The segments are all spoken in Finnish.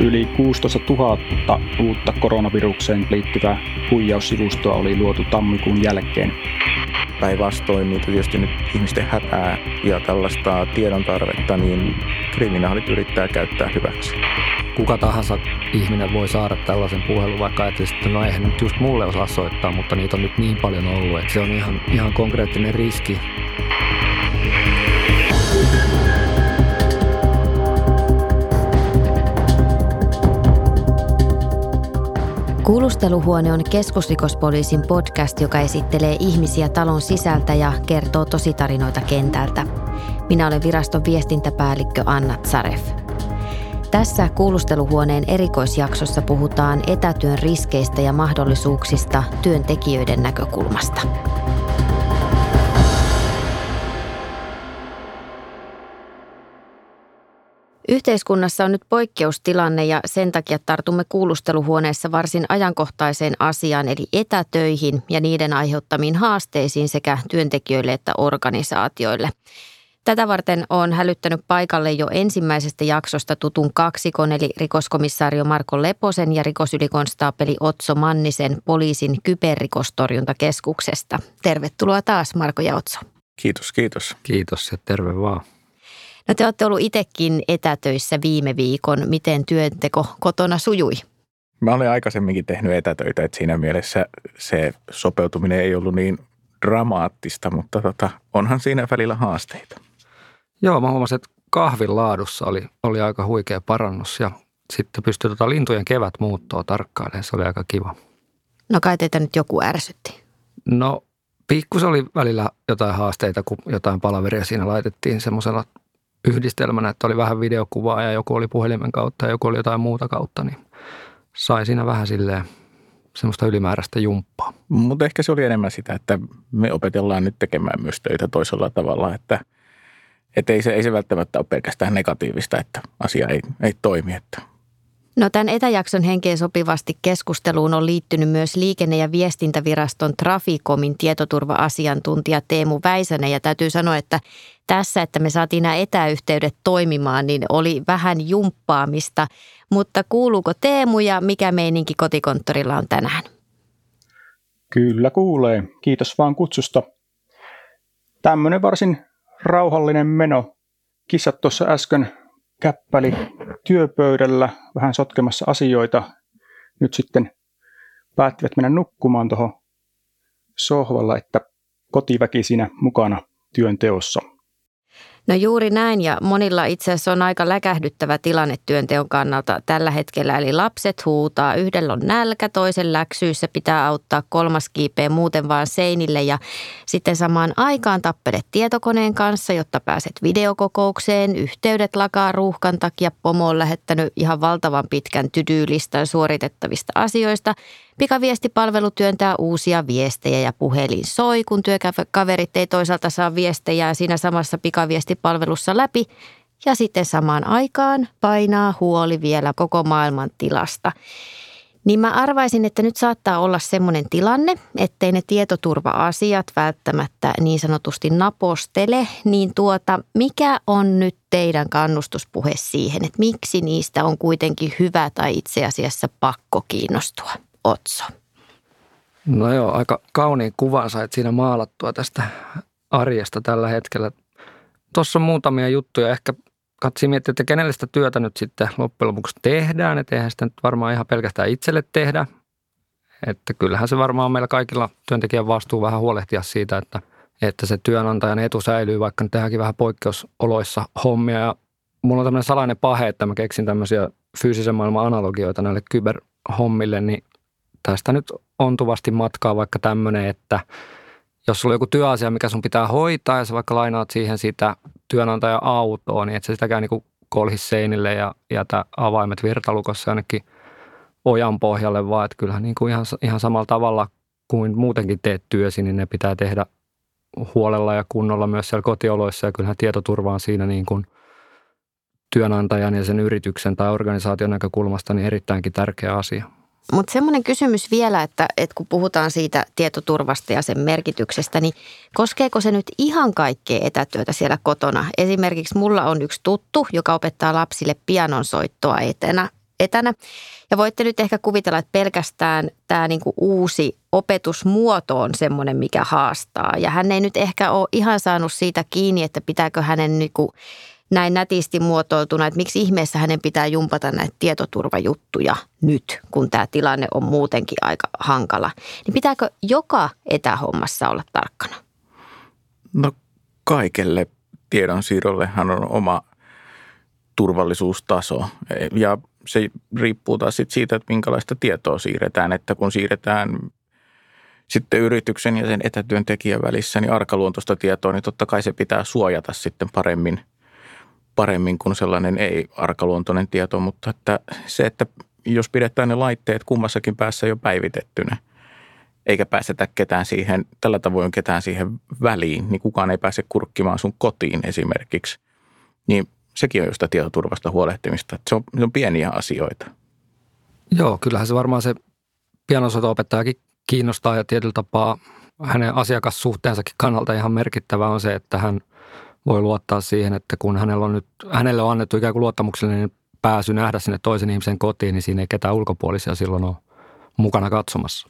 Yli 16 000 uutta koronavirukseen liittyvää huijaussivustoa oli luotu tammikuun jälkeen. Päinvastoin niin tietysti nyt ihmisten hätää ja tällaista tiedon tarvetta, niin kriminaalit yrittää käyttää hyväksi. Kuka tahansa ihminen voi saada tällaisen puhelun, vaikka ajattelisi, että no eihän nyt just mulle osaa soittaa, mutta niitä on nyt niin paljon ollut, että se on ihan, ihan konkreettinen riski. Kuulusteluhuone on keskusrikospoliisin podcast, joka esittelee ihmisiä talon sisältä ja kertoo tositarinoita kentältä. Minä olen viraston viestintäpäällikkö Anna Tsaref. Tässä kuulusteluhuoneen erikoisjaksossa puhutaan etätyön riskeistä ja mahdollisuuksista työntekijöiden näkökulmasta. Yhteiskunnassa on nyt poikkeustilanne ja sen takia tartumme kuulusteluhuoneessa varsin ajankohtaiseen asiaan eli etätöihin ja niiden aiheuttamiin haasteisiin sekä työntekijöille että organisaatioille. Tätä varten on hälyttänyt paikalle jo ensimmäisestä jaksosta tutun kaksikon eli rikoskomissario Marko Leposen ja rikosylikonstaapeli Otso Mannisen poliisin kyberrikostorjuntakeskuksesta. Tervetuloa taas Marko ja Otso. Kiitos, kiitos. Kiitos ja terve vaan. No te olette ollut itsekin etätöissä viime viikon. Miten työnteko kotona sujui? Mä olen aikaisemminkin tehnyt etätöitä, että siinä mielessä se sopeutuminen ei ollut niin dramaattista, mutta tota, onhan siinä välillä haasteita. Joo, mä huomasin, että kahvin laadussa oli, oli aika huikea parannus ja sitten pystyi tota lintujen kevät muuttoa tarkkailemaan. Se oli aika kiva. No kai teitä nyt joku ärsytti. No pikkus oli välillä jotain haasteita, kun jotain palaveria siinä laitettiin semmoisella yhdistelmänä, että oli vähän videokuvaa ja joku oli puhelimen kautta ja joku oli jotain muuta kautta, niin sai siinä vähän silleen semmoista ylimääräistä jumppaa. Mutta ehkä se oli enemmän sitä, että me opetellaan nyt tekemään myös töitä toisella tavalla, että, että ei, se, ei se välttämättä ole pelkästään negatiivista, että asia ei, ei toimi, että No tämän etäjakson henkeen sopivasti keskusteluun on liittynyt myös liikenne- ja viestintäviraston Trafikomin tietoturva-asiantuntija Teemu Väisänen. Ja täytyy sanoa, että tässä, että me saatiin nämä etäyhteydet toimimaan, niin oli vähän jumppaamista. Mutta kuuluuko Teemu ja mikä meininki kotikonttorilla on tänään? Kyllä kuulee. Kiitos vaan kutsusta. Tämmöinen varsin rauhallinen meno. Kissat tuossa äsken käppäli työpöydällä vähän sotkemassa asioita. Nyt sitten päättivät mennä nukkumaan tuohon sohvalla, että kotiväki siinä mukana työn teossa. No juuri näin ja monilla itse asiassa on aika läkähdyttävä tilanne työnteon kannalta tällä hetkellä. Eli lapset huutaa, yhdellä on nälkä, toisen läksyissä pitää auttaa, kolmas kiipee muuten vaan seinille ja sitten samaan aikaan tappelet tietokoneen kanssa, jotta pääset videokokoukseen. Yhteydet lakaa ruuhkan takia, pomo on lähettänyt ihan valtavan pitkän tydyylistan suoritettavista asioista – Pikaviestipalvelu työntää uusia viestejä ja puhelin soi, kun työkaverit ei toisaalta saa viestejä siinä samassa pikaviestipalvelussa läpi. Ja sitten samaan aikaan painaa huoli vielä koko maailman tilasta. Niin mä arvaisin, että nyt saattaa olla semmoinen tilanne, ettei ne tietoturva-asiat välttämättä niin sanotusti napostele, niin tuota, mikä on nyt teidän kannustuspuhe siihen, että miksi niistä on kuitenkin hyvä tai itse asiassa pakko kiinnostua? Otso? No joo, aika kauniin kuvan sait siinä maalattua tästä arjesta tällä hetkellä. Tuossa on muutamia juttuja. Ehkä katsi miettiä, että kenelle sitä työtä nyt sitten loppujen lopuksi tehdään. Että eihän sitä nyt varmaan ihan pelkästään itselle tehdä. Että kyllähän se varmaan meillä kaikilla työntekijän vastuu vähän huolehtia siitä, että, että se työnantajan etu säilyy, vaikka nyt tehdäänkin vähän poikkeusoloissa hommia. Ja mulla on tämmöinen salainen pahe, että mä keksin tämmöisiä fyysisen maailman analogioita näille kyberhommille, niin tästä nyt ontuvasti matkaa vaikka tämmöinen, että jos sulla on joku työasia, mikä sun pitää hoitaa ja sä vaikka lainaat siihen sitä työnantajan autoa, niin et sä sitäkään niin kolhi seinille ja jätä avaimet virtalukossa jonnekin ojan pohjalle, vaan että kyllähän niin kuin ihan, ihan samalla tavalla kuin muutenkin teet työsi, niin ne pitää tehdä huolella ja kunnolla myös siellä kotioloissa ja kyllähän tietoturva on siinä niin kuin työnantajan ja sen yrityksen tai organisaation näkökulmasta niin erittäinkin tärkeä asia. Mutta semmoinen kysymys vielä, että, että kun puhutaan siitä tietoturvasta ja sen merkityksestä, niin koskeeko se nyt ihan kaikkea etätyötä siellä kotona? Esimerkiksi mulla on yksi tuttu, joka opettaa lapsille pianonsoittoa etänä, etänä. Ja voitte nyt ehkä kuvitella, että pelkästään tämä niin kuin uusi opetusmuoto on semmoinen, mikä haastaa. Ja hän ei nyt ehkä ole ihan saanut siitä kiinni, että pitääkö hänen niin kuin näin nätisti muotoiltuna, että miksi ihmeessä hänen pitää jumpata näitä tietoturvajuttuja nyt, kun tämä tilanne on muutenkin aika hankala. Niin pitääkö joka etähommassa olla tarkkana? No kaikelle tiedonsiirrollehan on oma turvallisuustaso ja se riippuu taas siitä, että minkälaista tietoa siirretään, että kun siirretään sitten yrityksen ja sen etätyöntekijän välissä niin arkaluontoista tietoa, niin totta kai se pitää suojata sitten paremmin, paremmin kuin sellainen ei-arkaluontoinen tieto, mutta että se, että jos pidetään ne laitteet kummassakin päässä jo päivitettynä – eikä päästetä ketään siihen, tällä tavoin ketään siihen väliin, niin kukaan ei pääse kurkkimaan sun kotiin esimerkiksi. Niin sekin on jo sitä tietoturvasta huolehtimista. Se on, se on pieniä asioita. Joo, kyllähän se varmaan se pianosoito-opettajakin kiinnostaa ja tietyllä tapaa hänen asiakassuhteensakin kannalta ihan merkittävä on se, että hän voi luottaa siihen, että kun hänellä on nyt, hänelle on annettu ikään kuin luottamuksellinen pääsy nähdä sinne toisen ihmisen kotiin, niin siinä ei ketään ulkopuolisia silloin ole mukana katsomassa.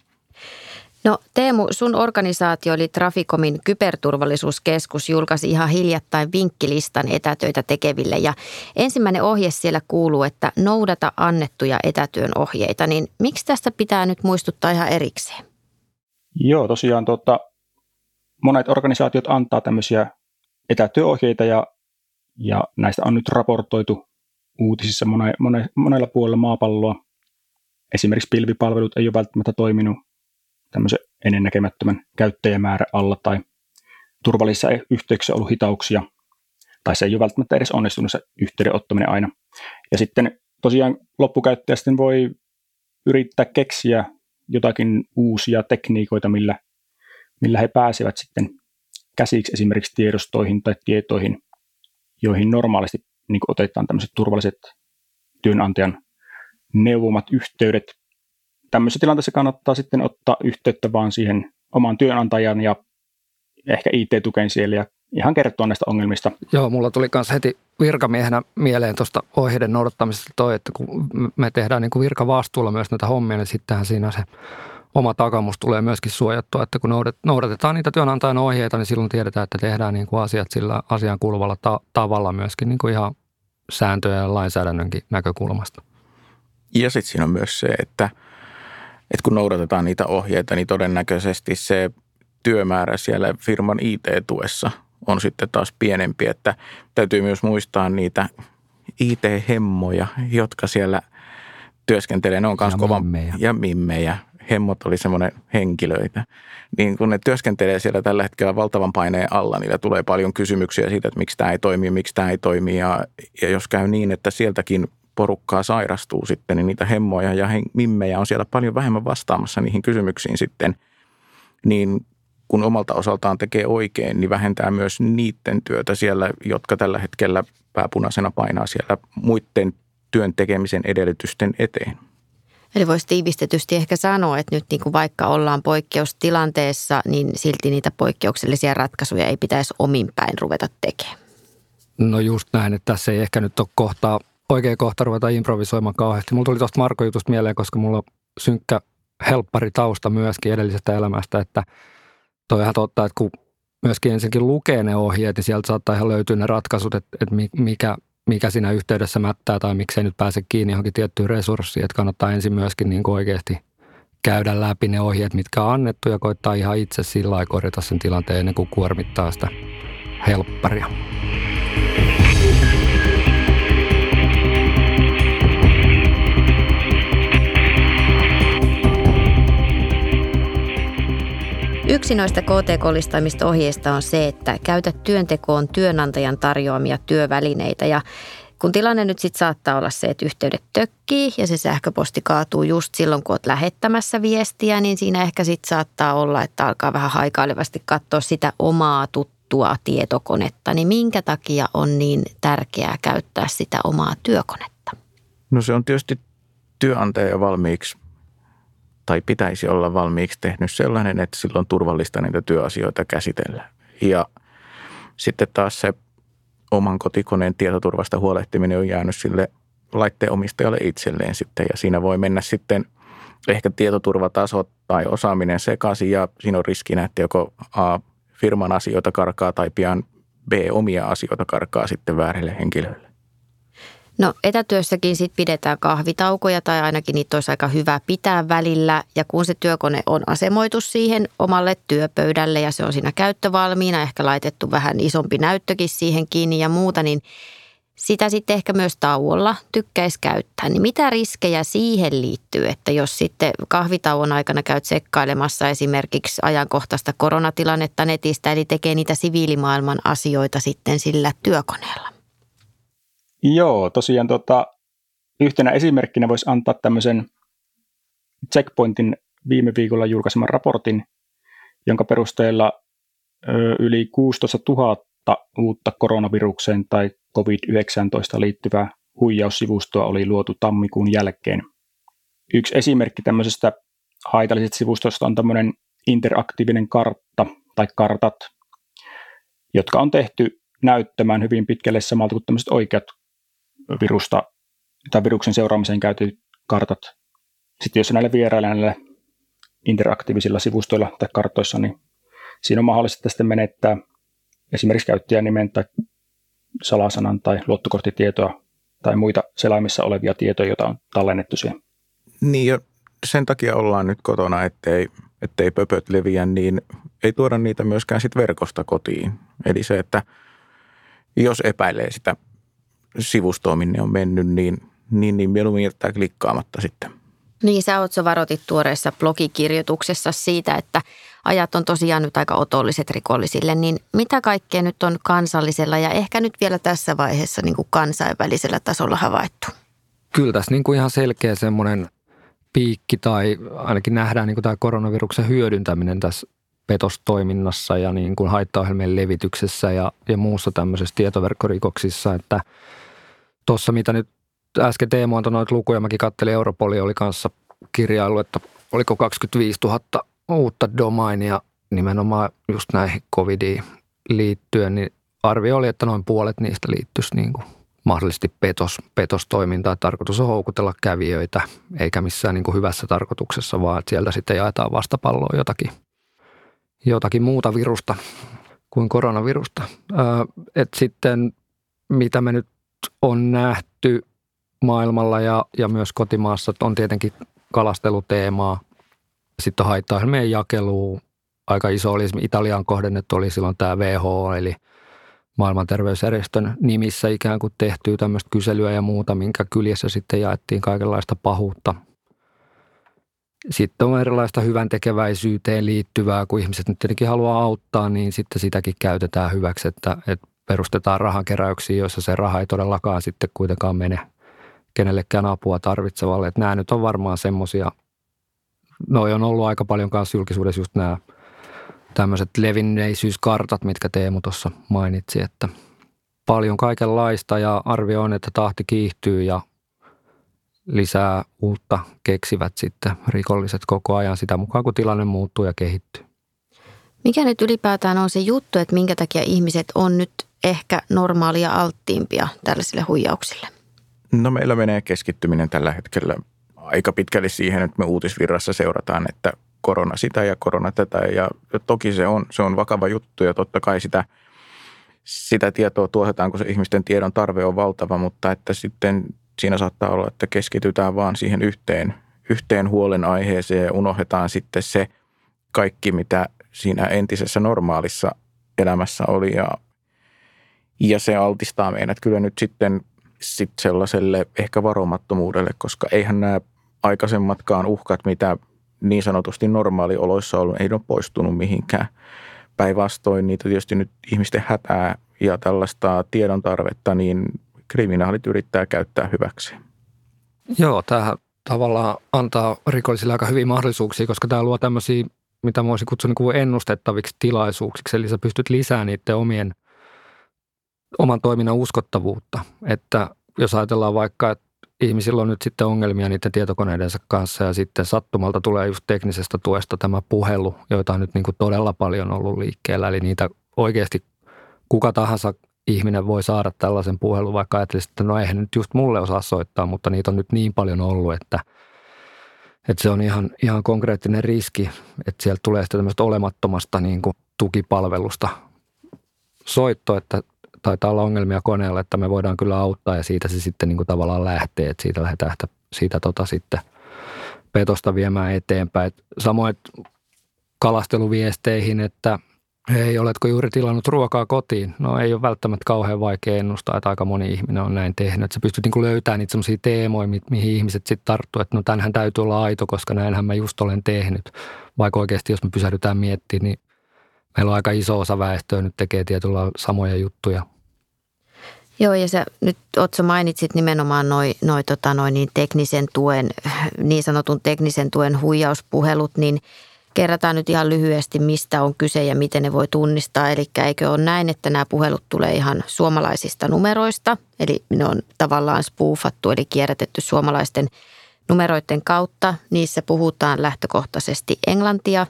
No Teemu, sun organisaatio eli Traficomin kyberturvallisuuskeskus julkaisi ihan hiljattain vinkkilistan etätöitä tekeville ja ensimmäinen ohje siellä kuuluu, että noudata annettuja etätyön ohjeita, niin miksi tästä pitää nyt muistuttaa ihan erikseen? Joo, tosiaan tota, monet organisaatiot antaa tämmöisiä etätyöohjeita ja, ja näistä on nyt raportoitu uutisissa mone, mone, monella puolella maapalloa. Esimerkiksi pilvipalvelut ei ole välttämättä toiminut tämmöisen ennennäkemättömän käyttäjämäärä alla tai turvallisissa yhteyksissä ollut hitauksia, tai se ei ole välttämättä edes onnistunut se yhteyden ottaminen aina. Ja sitten tosiaan loppukäyttäjä sitten voi yrittää keksiä jotakin uusia tekniikoita, millä, millä he pääsevät sitten käsiksi esimerkiksi tiedostoihin tai tietoihin, joihin normaalisti niin otetaan tämmöiset turvalliset työnantajan neuvomat yhteydet tämmöisessä tilanteessa kannattaa sitten ottaa yhteyttä vaan siihen omaan työnantajan ja ehkä IT-tukeen siellä ja ihan kertoa näistä ongelmista. Joo, mulla tuli myös heti virkamiehenä mieleen tuosta ohjeiden noudattamisesta toi, että kun me tehdään niin kuin virkavastuulla myös näitä hommia, niin sittenhän siinä se oma takamus tulee myöskin suojattua, että kun noudatetaan niitä työnantajan ohjeita, niin silloin tiedetään, että tehdään niin kuin asiat sillä asian kuuluvalla ta- tavalla myöskin niin kuin ihan sääntöjä ja lainsäädännönkin näkökulmasta. Ja sitten siinä on myös se, että – että kun noudatetaan niitä ohjeita, niin todennäköisesti se työmäärä siellä firman IT-tuessa on sitten taas pienempi, että täytyy myös muistaa niitä IT-hemmoja, jotka siellä työskentelee. Ne on myös kovan... Ja mimmejä. Hemmot oli semmoinen henkilöitä. Niin kun ne työskentelee siellä tällä hetkellä valtavan paineen alla, niillä tulee paljon kysymyksiä siitä, että miksi tämä ei toimi, miksi tämä ei toimi. Ja, ja jos käy niin, että sieltäkin porukkaa sairastuu sitten, niin niitä hemmoja ja mimmejä on siellä paljon vähemmän vastaamassa niihin kysymyksiin sitten, niin kun omalta osaltaan tekee oikein, niin vähentää myös niiden työtä siellä, jotka tällä hetkellä pääpunaisena painaa siellä muiden työn tekemisen edellytysten eteen. Eli voisi tiivistetysti ehkä sanoa, että nyt niin kuin vaikka ollaan poikkeustilanteessa, niin silti niitä poikkeuksellisia ratkaisuja ei pitäisi omin päin ruveta tekemään. No just näin, että tässä ei ehkä nyt ole kohtaa oikea kohta ruveta improvisoimaan kauheasti. Mulla tuli tuosta Marko jutusta mieleen, koska mulla on synkkä helppari tausta myöskin edellisestä elämästä, että toi on ihan totta, että kun myöskin ensinnäkin lukee ne ohjeet, niin sieltä saattaa ihan löytyä ne ratkaisut, että, että mikä, mikä siinä yhteydessä mättää tai miksei nyt pääse kiinni johonkin tiettyyn resurssiin, että kannattaa ensin myöskin niin kuin oikeasti käydä läpi ne ohjeet, mitkä on annettu ja koittaa ihan itse sillä lailla korjata sen tilanteen ennen kuin kuormittaa sitä helpparia. Yksi noista KTK-listaimista ohjeista on se, että käytä työntekoon työnantajan tarjoamia työvälineitä ja kun tilanne nyt sitten saattaa olla se, että yhteydet tökkii ja se sähköposti kaatuu just silloin, kun olet lähettämässä viestiä, niin siinä ehkä sitten saattaa olla, että alkaa vähän haikailevasti katsoa sitä omaa tuttua tietokonetta. Niin minkä takia on niin tärkeää käyttää sitä omaa työkonetta? No se on tietysti työnantaja valmiiksi tai pitäisi olla valmiiksi tehnyt sellainen, että silloin on turvallista niitä työasioita käsitellä. Ja sitten taas se oman kotikoneen tietoturvasta huolehtiminen on jäänyt sille laitteen omistajalle itselleen sitten. Ja siinä voi mennä sitten ehkä tietoturvataso tai osaaminen sekaisin ja siinä on riskinä, että joko A, firman asioita karkaa tai pian B, omia asioita karkaa sitten väärille henkilöille. No etätyössäkin sit pidetään kahvitaukoja tai ainakin niitä olisi aika hyvä pitää välillä. Ja kun se työkone on asemoitu siihen omalle työpöydälle ja se on siinä käyttövalmiina, ehkä laitettu vähän isompi näyttökin siihen kiinni ja muuta, niin sitä sitten ehkä myös tauolla tykkäisi käyttää. Niin mitä riskejä siihen liittyy, että jos sitten kahvitauon aikana käyt sekkailemassa esimerkiksi ajankohtaista koronatilannetta netistä, eli tekee niitä siviilimaailman asioita sitten sillä työkoneella? Joo, tosiaan tota, yhtenä esimerkkinä voisi antaa tämmöisen Checkpointin viime viikolla julkaiseman raportin, jonka perusteella ö, yli 16 000 uutta koronavirukseen tai COVID-19 liittyvää huijaussivustoa oli luotu tammikuun jälkeen. Yksi esimerkki tämmöisestä haitallisesta sivustosta on tämmöinen interaktiivinen kartta tai kartat, jotka on tehty näyttämään hyvin pitkälle samalta kuin tämmöiset oikeat virusta tai viruksen seuraamiseen käytetyt kartat. Sitten jos näille vieraille näille interaktiivisilla sivustoilla tai kartoissa, niin siinä on mahdollista sitten menettää esimerkiksi käyttäjänimen tai salasanan tai luottokorttitietoa tai muita selaimissa olevia tietoja, joita on tallennettu siihen. Niin ja sen takia ollaan nyt kotona, ettei, ettei pöpöt leviä, niin ei tuoda niitä myöskään sit verkosta kotiin. Eli se, että jos epäilee sitä sivustoa, minne on mennyt, niin, niin, niin mieluummin jättää klikkaamatta sitten. Niin, sä oot varoitit tuoreessa blogikirjoituksessa siitä, että ajat on tosiaan nyt aika otolliset rikollisille, niin mitä kaikkea nyt on kansallisella ja ehkä nyt vielä tässä vaiheessa niin kuin kansainvälisellä tasolla havaittu? Kyllä tässä niin kuin ihan selkeä semmoinen piikki tai ainakin nähdään niin kuin tämä koronaviruksen hyödyntäminen tässä petostoiminnassa ja niin kuin haittaohjelmien levityksessä ja, ja muussa tämmöisessä tietoverkkorikoksissa, että tuossa mitä nyt äsken Teemu antoi noita lukuja, mäkin kattelin, Europoli oli kanssa kirjailu, että oliko 25 000 uutta domainia nimenomaan just näihin covidiin liittyen, niin arvio oli, että noin puolet niistä liittyisi niin kuin mahdollisesti petos, petostoimintaa. Tarkoitus on houkutella kävijöitä, eikä missään niin kuin hyvässä tarkoituksessa, vaan että sieltä sitten jaetaan vastapalloa jotakin, jotakin muuta virusta kuin koronavirusta. Et sitten mitä me nyt on nähty maailmalla ja, ja myös kotimaassa, on tietenkin kalasteluteemaa – sitten haittaa meidän jakelu. Aika iso oli Italian kohdennettu oli silloin tämä WHO, eli maailman terveysjärjestön nimissä ikään kuin tehtyä tämmöistä kyselyä ja muuta, minkä kyljessä sitten jaettiin kaikenlaista pahuutta. Sitten on erilaista hyvän tekeväisyyteen liittyvää, kun ihmiset nyt tietenkin haluaa auttaa, niin sitten sitäkin käytetään hyväksi, että, että perustetaan rahankeräyksiä, joissa se raha ei todellakaan sitten kuitenkaan mene kenellekään apua tarvitsevalle. Että nämä nyt on varmaan semmoisia noi on ollut aika paljon kanssa julkisuudessa just nämä tämmöiset levinneisyyskartat, mitkä Teemu tuossa mainitsi, että paljon kaikenlaista ja arvio on, että tahti kiihtyy ja lisää uutta keksivät sitten rikolliset koko ajan sitä mukaan, kun tilanne muuttuu ja kehittyy. Mikä nyt ylipäätään on se juttu, että minkä takia ihmiset on nyt ehkä normaalia alttiimpia tällaisille huijauksille? No meillä menee keskittyminen tällä hetkellä aika pitkälle siihen, että me uutisvirrassa seurataan, että korona sitä ja korona tätä. Ja toki se on, se on vakava juttu ja totta kai sitä, sitä tietoa tuotetaan, kun se ihmisten tiedon tarve on valtava, mutta että sitten siinä saattaa olla, että keskitytään vaan siihen yhteen, yhteen huolenaiheeseen ja unohdetaan sitten se kaikki, mitä siinä entisessä normaalissa elämässä oli ja, ja se altistaa meidät kyllä nyt sitten sit sellaiselle ehkä varomattomuudelle, koska eihän nämä aikaisemmatkaan uhkat, mitä niin sanotusti normaalioloissa on ei ole poistunut mihinkään. Päinvastoin niitä tietysti nyt ihmisten hätää ja tällaista tiedon tarvetta, niin kriminaalit yrittää käyttää hyväksi. Joo, tämähän tavallaan antaa rikollisille aika hyviä mahdollisuuksia, koska tämä luo tämmöisiä, mitä voisi kutsua niin ennustettaviksi tilaisuuksiksi. Eli sä pystyt lisäämään niiden omien, oman toiminnan uskottavuutta. Että jos ajatellaan vaikka, että ihmisillä on nyt sitten ongelmia niiden tietokoneidensa kanssa ja sitten sattumalta tulee just teknisestä tuesta tämä puhelu, joita on nyt niin kuin todella paljon ollut liikkeellä. Eli niitä oikeasti kuka tahansa ihminen voi saada tällaisen puhelun, vaikka ajattelisi, että no eihän nyt just mulle osaa soittaa, mutta niitä on nyt niin paljon ollut, että, että se on ihan, ihan konkreettinen riski, että sieltä tulee sitten tämmöistä olemattomasta niin kuin tukipalvelusta soitto, että taitaa olla ongelmia koneella, että me voidaan kyllä auttaa ja siitä se sitten niin kuin tavallaan lähtee, että siitä lähdetään että siitä tota sitten petosta viemään eteenpäin. Samoin kalasteluviesteihin, että hei, oletko juuri tilannut ruokaa kotiin? No ei ole välttämättä kauhean vaikea ennustaa, että aika moni ihminen on näin tehnyt. Että sä pystyt niin löytämään niitä sellaisia teemoja, mihin ihmiset sitten tarttuu, että no tänhän täytyy olla aito, koska näinhän mä just olen tehnyt. Vaikka oikeasti jos me pysähdytään miettimään, niin meillä on aika iso osa väestöä nyt tekee tietyllä samoja juttuja. Joo, ja sä nyt Otso mainitsit nimenomaan noin noi, tota, noi niin teknisen tuen, niin sanotun teknisen tuen huijauspuhelut, niin kerrataan nyt ihan lyhyesti, mistä on kyse ja miten ne voi tunnistaa. Eli eikö ole näin, että nämä puhelut tulee ihan suomalaisista numeroista, eli ne on tavallaan spoofattu, eli kierrätetty suomalaisten numeroiden kautta. Niissä puhutaan lähtökohtaisesti englantia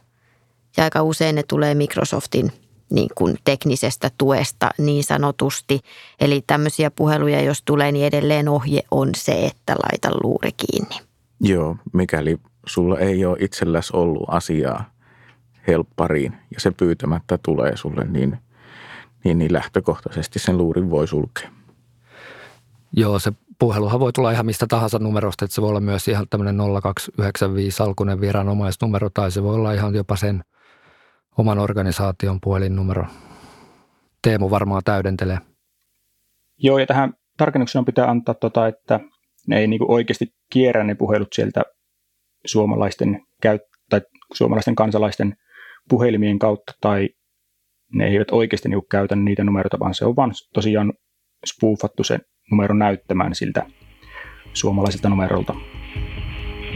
ja aika usein ne tulee Microsoftin niin kuin teknisestä tuesta niin sanotusti. Eli tämmöisiä puheluja, jos tulee, niin edelleen ohje on se, että laita luuri kiinni. Joo, mikäli sulla ei ole itselläsi ollut asiaa helppariin ja se pyytämättä tulee sulle, niin, niin, niin lähtökohtaisesti sen luurin voi sulkea. Joo, se puheluhan voi tulla ihan mistä tahansa numerosta, että se voi olla myös ihan tämmöinen 0295 alkuinen viranomaisnumero tai se voi olla ihan jopa sen oman organisaation puhelinnumero. Teemu varmaan täydentelee. Joo, ja tähän tarkennuksena pitää antaa, tota, että ne ei niin oikeasti kierrä ne puhelut sieltä suomalaisten, käyt- tai suomalaisten kansalaisten puhelimien kautta, tai ne eivät oikeasti niin käytä niitä numeroita, vaan se on vaan tosiaan spoofattu se numero näyttämään siltä suomalaisilta numerolta.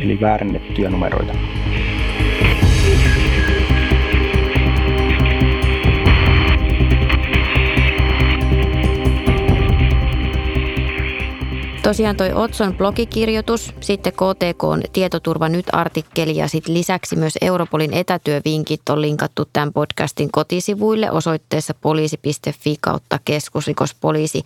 Eli väärennettyjä numeroita. Tosiaan toi Otson blogikirjoitus, sitten KTK on tietoturva nyt-artikkeli ja sitten lisäksi myös Europolin etätyövinkit on linkattu tämän podcastin kotisivuille osoitteessa poliisi.fi kautta keskusrikospoliisi.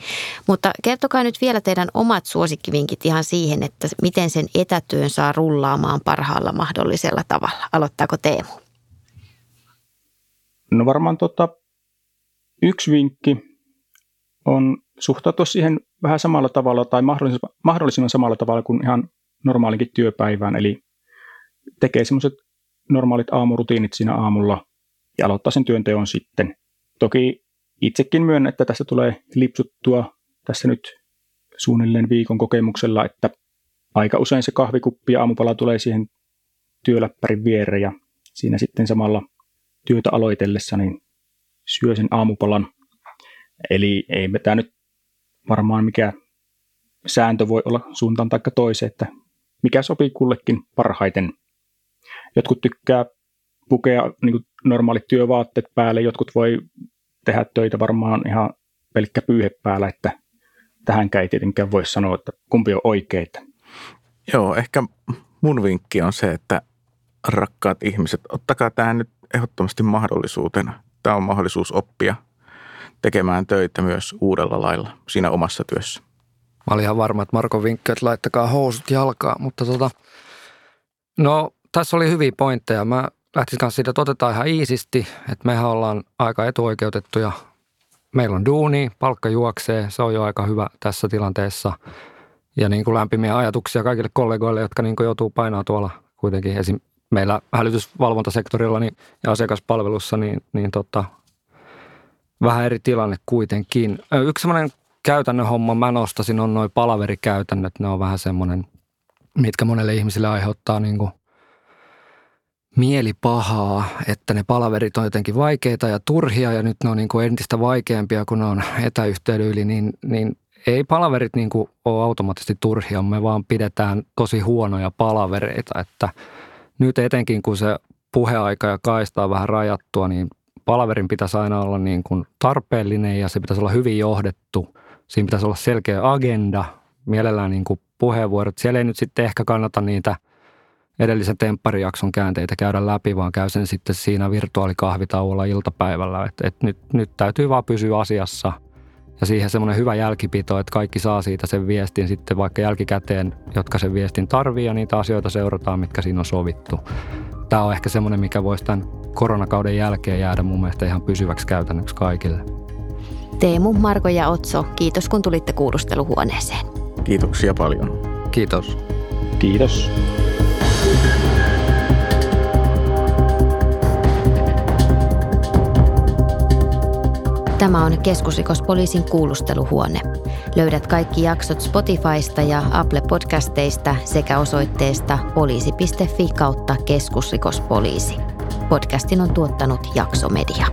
Mutta kertokaa nyt vielä teidän omat suosikkivinkit ihan siihen, että miten sen etätyön saa rullaamaan parhaalla mahdollisella tavalla. Aloittaako Teemu? No varmaan tota, yksi vinkki on suhtautua siihen vähän samalla tavalla tai mahdollisimman, samalla tavalla kuin ihan normaalinkin työpäivään. Eli tekee semmoiset normaalit aamurutiinit siinä aamulla ja aloittaa sen työnteon sitten. Toki itsekin myönnän, että tässä tulee lipsuttua tässä nyt suunnilleen viikon kokemuksella, että aika usein se kahvikuppi ja aamupala tulee siihen työläppärin viereen ja siinä sitten samalla työtä aloitellessa niin syö sen aamupalan. Eli ei tämä nyt varmaan mikä sääntö voi olla suuntaan tai toiseen, että mikä sopii kullekin parhaiten. Jotkut tykkää pukea niin normaalit työvaatteet päälle, jotkut voi tehdä töitä varmaan ihan pelkkä pyyhe päällä, että tähänkään ei tietenkään voi sanoa, että kumpi on oikeita. Joo, ehkä mun vinkki on se, että rakkaat ihmiset, ottakaa tämä nyt ehdottomasti mahdollisuutena. Tämä on mahdollisuus oppia – tekemään töitä myös uudella lailla siinä omassa työssä. Mä olin ihan varma, että Marko vinkki, että laittakaa housut jalkaa, mutta tota, no tässä oli hyviä pointteja. Mä lähtisin kanssa siitä, että otetaan ihan iisisti, että mehän ollaan aika etuoikeutettuja. Meillä on duuni, palkka juoksee, se on jo aika hyvä tässä tilanteessa. Ja niin kuin lämpimiä ajatuksia kaikille kollegoille, jotka niin kuin joutuu painaa tuolla kuitenkin esim. meillä hälytysvalvontasektorilla niin, ja asiakaspalvelussa, niin, niin tota, vähän eri tilanne kuitenkin. Yksi semmoinen käytännön homma mä nostasin on noin palaverikäytännöt. Ne on vähän semmoinen, mitkä monelle ihmisille aiheuttaa niin kuin mielipahaa, että ne palaverit on jotenkin vaikeita ja turhia ja nyt ne on niin kuin entistä vaikeampia, kun ne on etäyhteyden yli, niin, niin ei palaverit niin kuin ole automaattisesti turhia, me vaan pidetään tosi huonoja palavereita, että nyt etenkin kun se puheaika ja kaista on vähän rajattua, niin palaverin pitäisi aina olla niin kuin tarpeellinen ja se pitäisi olla hyvin johdettu. Siinä pitäisi olla selkeä agenda, mielellään niin kuin puheenvuorot. Siellä ei nyt sitten ehkä kannata niitä edellisen tempparijakson käänteitä käydä läpi, vaan käy sen sitten siinä virtuaalikahvitauolla iltapäivällä. Et, et nyt, nyt täytyy vaan pysyä asiassa ja siihen semmoinen hyvä jälkipito, että kaikki saa siitä sen viestin sitten vaikka jälkikäteen, jotka sen viestin tarvii ja niitä asioita seurataan, mitkä siinä on sovittu. Tämä on ehkä semmoinen, mikä voisi tämän koronakauden jälkeen jäädä mun mielestä ihan pysyväksi käytännöksi kaikille. Teemu, Marko ja Otso, kiitos kun tulitte kuulusteluhuoneeseen. Kiitoksia paljon. Kiitos. Kiitos. Tämä on keskusrikospoliisin kuulusteluhuone. Löydät kaikki jaksot Spotifysta ja Apple Podcasteista sekä osoitteesta poliisi.fi kautta keskusrikospoliisi. Podcastin on tuottanut Jaksomedia.